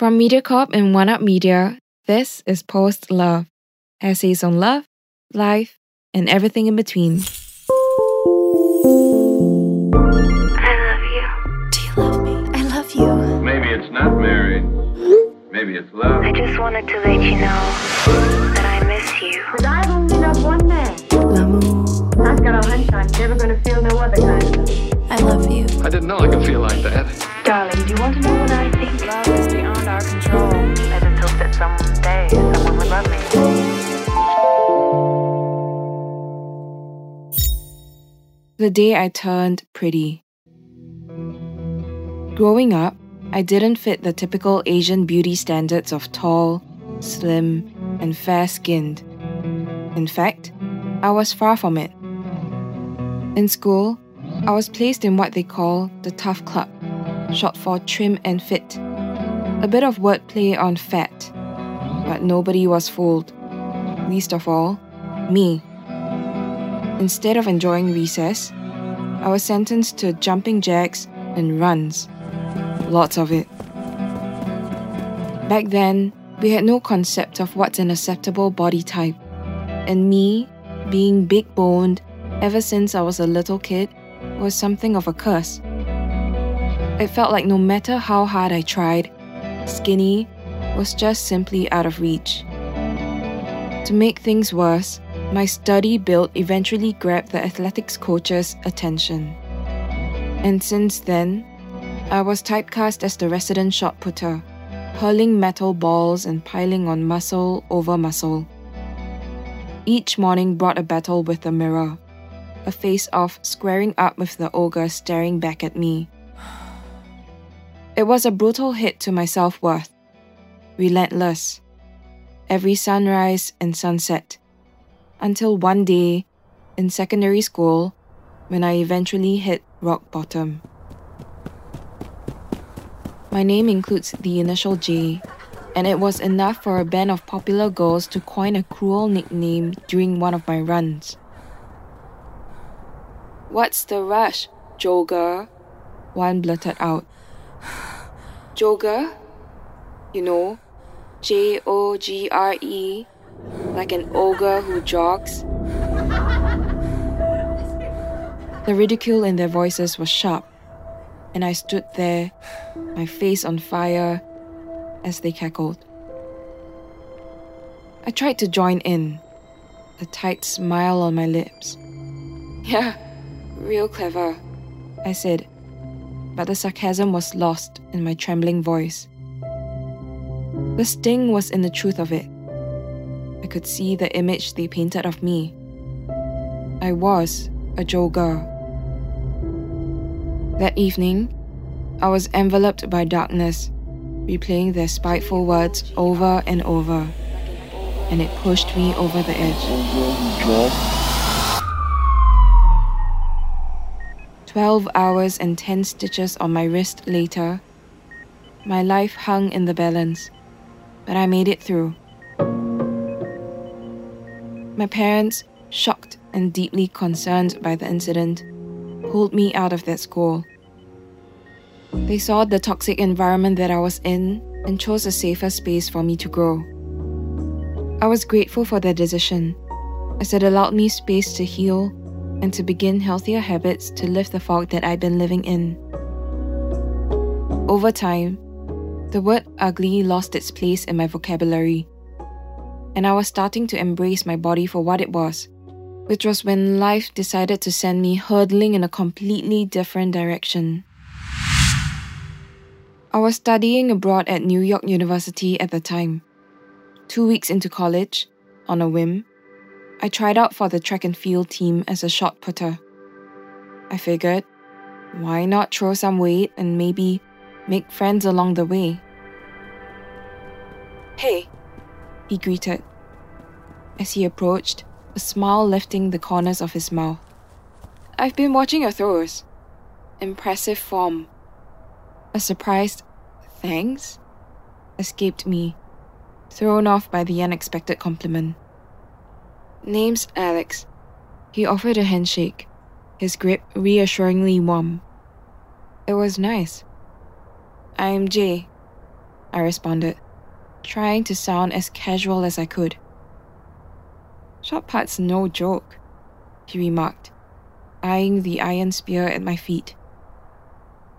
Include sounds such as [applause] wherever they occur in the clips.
From MediaCorp and One Up Media, this is Post Love, essays on love, life, and everything in between. I love you. Do you love me? I love you. Maybe it's not married. Maybe it's love. I just wanted to let you know that I miss you. Cause I've only loved one man. L'amour. I've got a hunch I'm never gonna feel no other kind. I love you. I didn't know I could feel like that. Darling, do you want to know what I think? Love is beyond our control. I just hope that someday someone would love me. The day I turned pretty. Growing up, I didn't fit the typical Asian beauty standards of tall, slim, and fair skinned. In fact, I was far from it. In school, I was placed in what they call the TAF club, short for trim and fit. A bit of wordplay on fat, but nobody was fooled. Least of all, me. Instead of enjoying recess, I was sentenced to jumping jacks and runs. Lots of it. Back then, we had no concept of what's an acceptable body type. And me, being big boned ever since I was a little kid, was something of a curse. It felt like no matter how hard I tried, skinny was just simply out of reach. To make things worse, my sturdy build eventually grabbed the athletics coach's attention. And since then, I was typecast as the resident shot putter, hurling metal balls and piling on muscle over muscle. Each morning brought a battle with the mirror, a face off squaring up with the ogre staring back at me. It was a brutal hit to my self worth, relentless. Every sunrise and sunset, until one day, in secondary school, when I eventually hit rock bottom. My name includes the initial J, and it was enough for a band of popular girls to coin a cruel nickname during one of my runs. What's the rush, jogre? One blurted out. Jogre? You know, J O G R E, like an ogre who jogs. The ridicule in their voices was sharp, and I stood there, my face on fire, as they cackled. I tried to join in, a tight smile on my lips. Yeah, real clever, I said, but the sarcasm was lost in my trembling voice. The sting was in the truth of it. I could see the image they painted of me. I was a jogre. That evening, I was enveloped by darkness, replaying their spiteful words over and over, and it pushed me over the edge. Twelve hours and ten stitches on my wrist later, my life hung in the balance, but I made it through. My parents, shocked and deeply concerned by the incident, pulled me out of that school. They saw the toxic environment that I was in and chose a safer space for me to grow. I was grateful for their decision, as it allowed me space to heal and to begin healthier habits to lift the fog that I'd been living in. Over time, the word ugly lost its place in my vocabulary, and I was starting to embrace my body for what it was, which was when life decided to send me hurtling in a completely different direction. I was studying abroad at New York University at the time. Two weeks into college, on a whim, I tried out for the track and field team as a shot putter. I figured, why not throw some weight and maybe make friends along the way? Hey, he greeted. As he approached, a smile lifting the corners of his mouth. I've been watching your throws. Impressive form. A surprised thanks escaped me, thrown off by the unexpected compliment. Name's Alex. He offered a handshake, his grip reassuringly warm. It was nice. I'm Jay. I responded, trying to sound as casual as I could. Shot put's no joke, he remarked, eyeing the iron spear at my feet.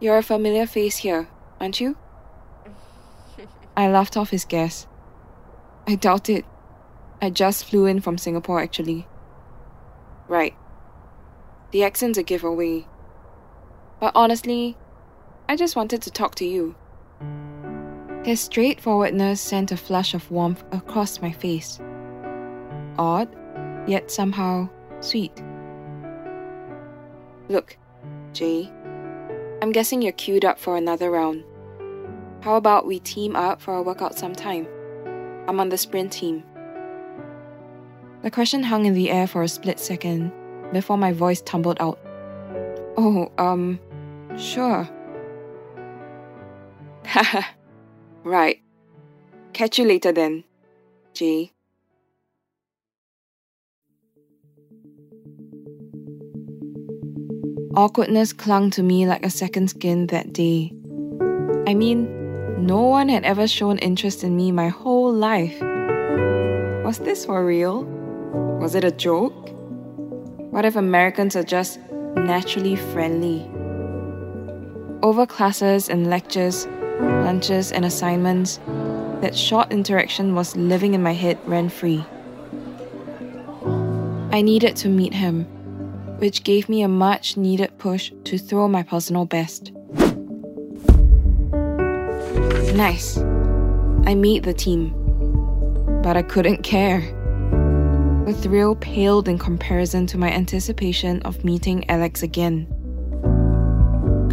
You're a familiar face here, aren't you? [laughs] I laughed off his guess. I doubt it. I just flew in from Singapore, actually. Right. The accent's a giveaway. But honestly, I just wanted to talk to you. His straightforwardness sent a flush of warmth across my face. Odd, yet somehow sweet. Look, Jay, I'm guessing you're queued up for another round. How about we team up for a workout sometime? I'm on the sprint team. The question hung in the air for a split second before my voice tumbled out. Oh, um, sure. Haha, [laughs] right. Catch you later then, Jay. Awkwardness clung to me like a second skin that day. I mean, no one had ever shown interest in me my whole life. Was this for real? Was it a joke? What if Americans are just naturally friendly? Over classes and lectures, lunches and assignments, that short interaction was living in my head rent free. I needed to meet him, which gave me a much needed push to throw my personal best. Nice. I made the team. But I couldn't [laughs] care. The thrill paled in comparison to my anticipation of meeting Alex again.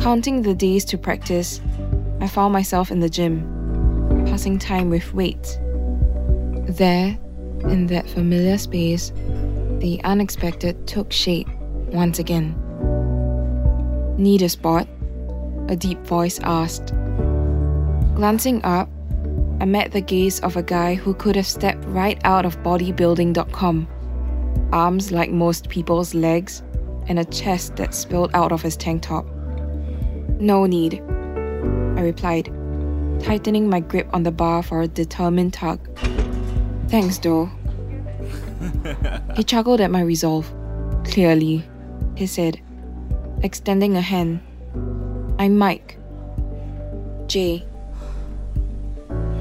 Counting the days to practice, I found myself in the gym, passing time with weights. There, in that familiar space, the unexpected took shape once again. Need a spot? A deep voice asked. Glancing up, I met the gaze of a guy who could have stepped right out of bodybuilding.com. Arms like most people's legs, and a chest that spilled out of his tank top. No need, I replied, tightening my grip on the bar for a determined tug. Thanks, though. he chuckled at my resolve. Clearly, he said, extending a hand. I'm Mike. Jay.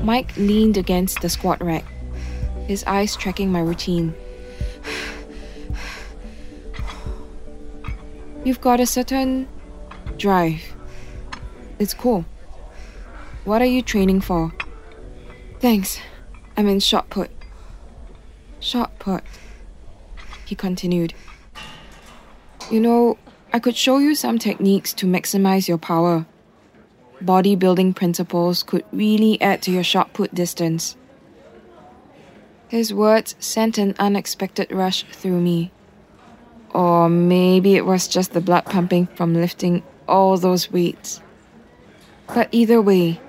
Mike leaned against the squat rack, his eyes tracking my routine. You've got a certain drive. It's cool. What are you training for? Thanks. I'm in shot put. Shot put. He continued. You know, I could show you some techniques to maximize your power. Bodybuilding principles could really add to your shot put distance. His words sent an unexpected rush through me. Or maybe it was just the blood pumping from lifting all those weights. But either way,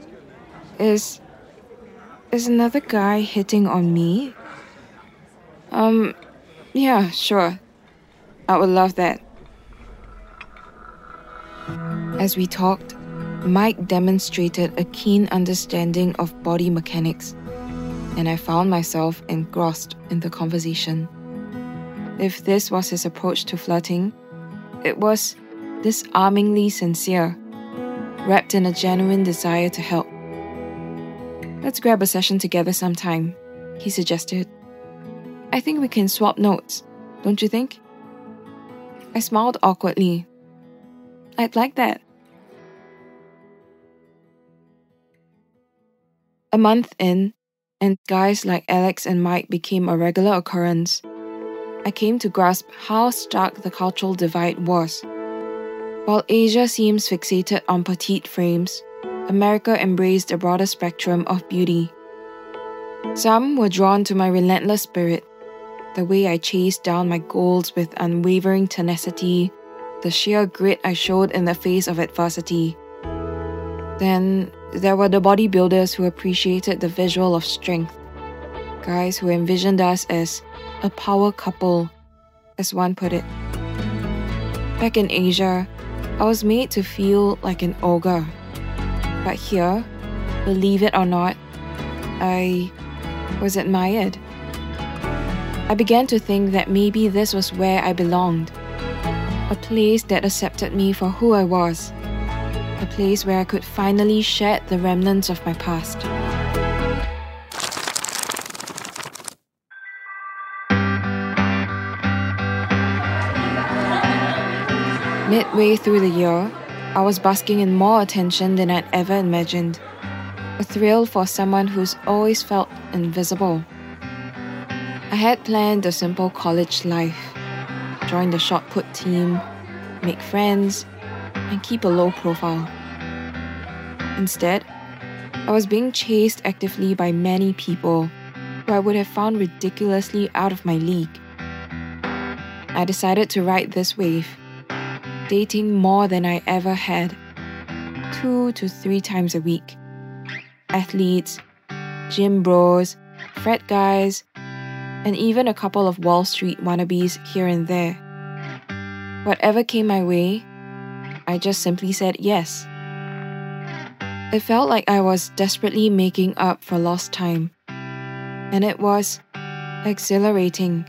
is. is another guy hitting on me? Um, yeah, sure. I would love that. As we talked, Mike demonstrated a keen understanding of body mechanics, and I found myself engrossed in the conversation. If this was his approach to flirting, it was disarmingly sincere, wrapped in a genuine desire to help. Let's grab a session together sometime, he suggested. I think we can swap notes, don't you think? I smiled awkwardly. I'd like that. A month in, and guys like Alex and Mike became a regular occurrence. I came to grasp how stark the cultural divide was. While Asia seems fixated on petite frames, America embraced a broader spectrum of beauty. Some were drawn to my relentless spirit, the way I chased down my goals with unwavering tenacity, the sheer grit I showed in the face of adversity. Then there were the bodybuilders who appreciated the visual of strength, guys who envisioned us as a power couple, as one put it. Back in Asia, I was made to feel like an ogre. But here, believe it or not, I was admired. I began to think that maybe this was where I belonged. A place that accepted me for who I was. A place where I could finally shed the remnants of my past. Midway through the year, I was basking in more attention than I'd ever imagined. A thrill for someone who's always felt invisible. I had planned a simple college life join the shot put team, make friends, and keep a low profile. Instead, I was being chased actively by many people who I would have found ridiculously out of my league. I decided to ride this wave dating more than I ever had, two to three times a week. Athletes, gym bros, frat guys, and even a couple of Wall Street wannabes here and there. Whatever came my way, I just simply said yes. It felt like I was desperately making up for lost time. And it was exhilarating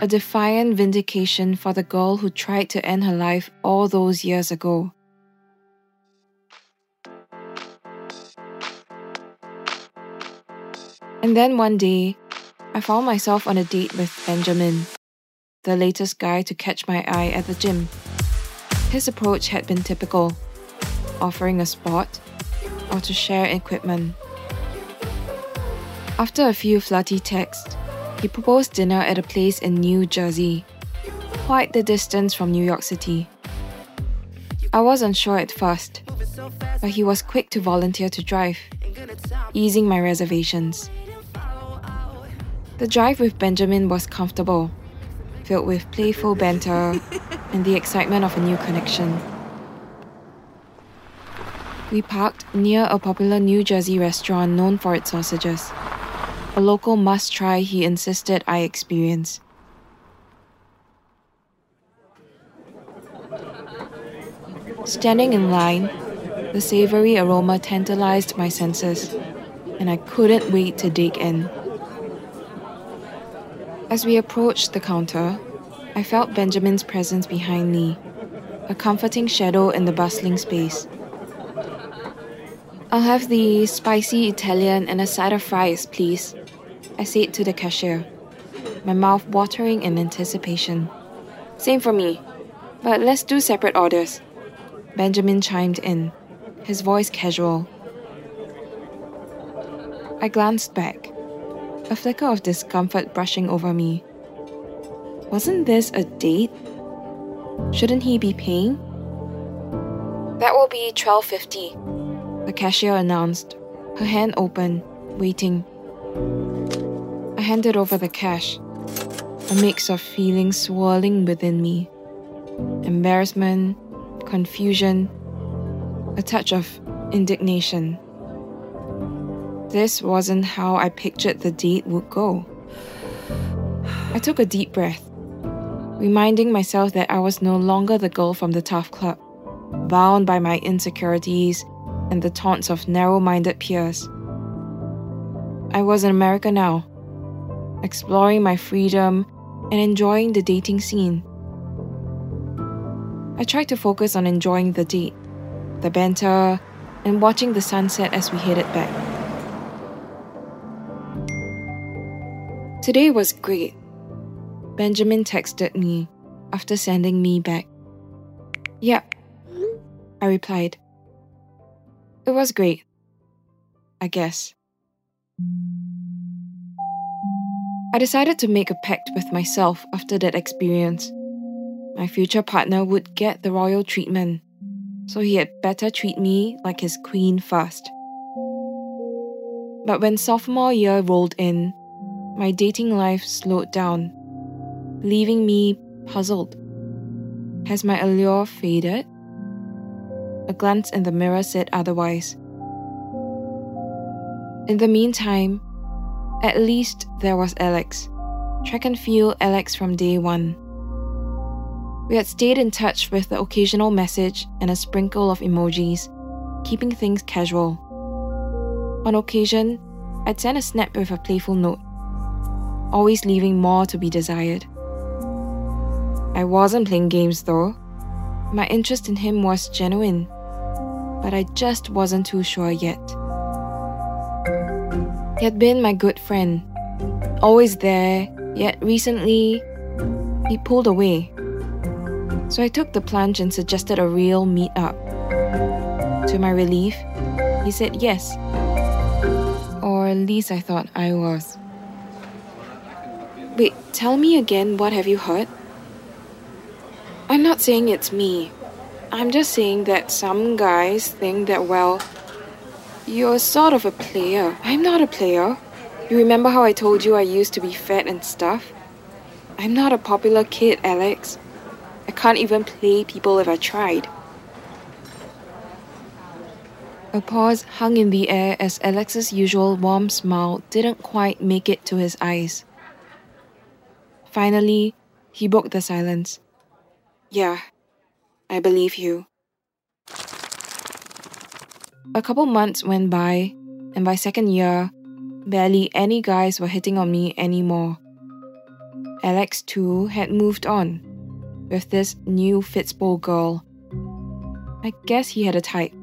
a defiant vindication for the girl who tried to end her life all those years ago. And then one day, I found myself on a date with Benjamin, the latest guy to catch my eye at the gym. His approach had been typical offering a spot or to share equipment. After a few flirty texts, he proposed dinner at a place in New Jersey, quite the distance from New York City. I wasn't sure at first, but he was quick to volunteer to drive, easing my reservations. The drive with Benjamin was comfortable, filled with playful banter [laughs] and the excitement of a new connection. We parked near a popular New Jersey restaurant known for its sausages a local must try he insisted I experience. Standing in line, the savory aroma tantalized my senses, and I couldn't wait to dig in. As we approached the counter, I felt Benjamin's presence behind me, a comforting shadow in the bustling space. I'll have the spicy Italian and a side of fries, please. I said to the cashier, my mouth watering in anticipation. Same for me, but let's do separate orders. Benjamin chimed in, his voice casual. I glanced back, a flicker of discomfort brushing over me. Wasn't this a date? Shouldn't he be paying? That will be 12.50, the cashier announced, her hand open, waiting. I handed over the cash, a mix of feelings swirling within me embarrassment, confusion, a touch of indignation. This wasn't how I pictured the date would go. I took a deep breath, reminding myself that I was no longer the girl from the TAF club, bound by my insecurities and the taunts of narrow minded peers. I was in America now, exploring my freedom, and enjoying the dating scene. I tried to focus on enjoying the date, the banter, and watching the sunset as we headed back. Today was great. Benjamin texted me after sending me back. Yep, I replied. It was great. I guess. I decided to make a pact with myself after that experience. My future partner would get the royal treatment, so he had better treat me like his queen first. But when sophomore year rolled in, my dating life slowed down, leaving me puzzled. Has my allure faded? A glance in the mirror said otherwise. In the meantime, at least there was Alex. Track and field Alex from day one. We had stayed in touch with the occasional message and a sprinkle of emojis, keeping things casual. On occasion, I'd send a snap with a playful note, always leaving more to be desired. I wasn't playing games though. My interest in him was genuine, but I just wasn't too sure yet. He had been my good friend, always there, yet recently, he pulled away. So I took the plunge and suggested a real meet-up. To my relief, he said yes. Or at least I thought I was. Wait, tell me again what have you heard? I'm not saying it's me. I'm just saying that some guys think that, well, you're sort of a player. I'm not a player. You remember how I told you I used to be fat and stuff? I'm not a popular kid, Alex. I can't even play people if I tried. A pause hung in the air as Alex's usual warm smile didn't quite make it to his eyes. Finally, he broke the silence. Yeah, I believe you. A couple months went by, and by second year, barely any guys were hitting on me anymore. Alex, too, had moved on with this new Fitzbowl girl. I guess he had a type,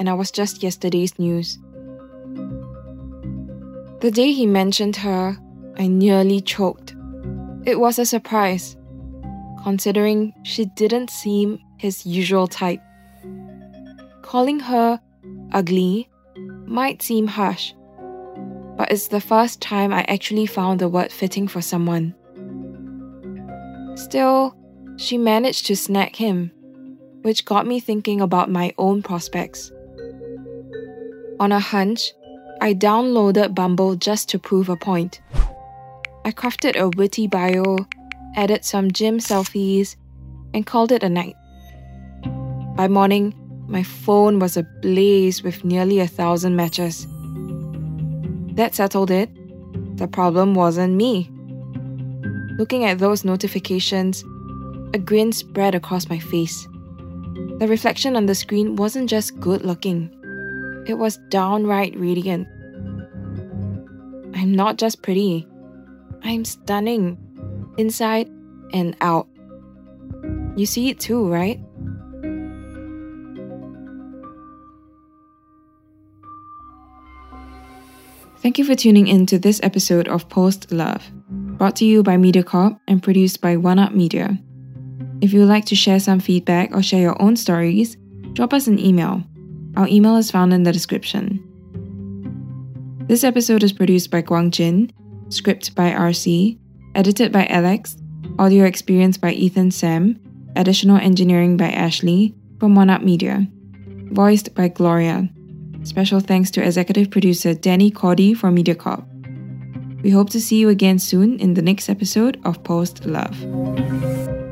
and I was just yesterday's news. The day he mentioned her, I nearly choked. It was a surprise, considering she didn't seem his usual type. Calling her ugly might seem harsh, but it's the first time I actually found the word fitting for someone. Still, she managed to snag him, which got me thinking about my own prospects. On a hunch, I downloaded Bumble just to prove a point. I crafted a witty bio, added some gym selfies, and called it a night. By morning, my phone was ablaze with nearly a thousand matches. That settled it. The problem wasn't me. Looking at those notifications, a grin spread across my face. The reflection on the screen wasn't just good looking, it was downright radiant. I'm not just pretty, I'm stunning, inside and out. You see it too, right? Thank you for tuning in to this episode of Post Love, brought to you by MediaCorp and produced by One Up Media. If you would like to share some feedback or share your own stories, drop us an email. Our email is found in the description. This episode is produced by Guang Jin, script by RC, edited by Alex, audio experience by Ethan Sam, additional engineering by Ashley from One Up Media, voiced by Gloria. Special thanks to executive producer Danny Cordy from MediaCorp. We hope to see you again soon in the next episode of Post Love.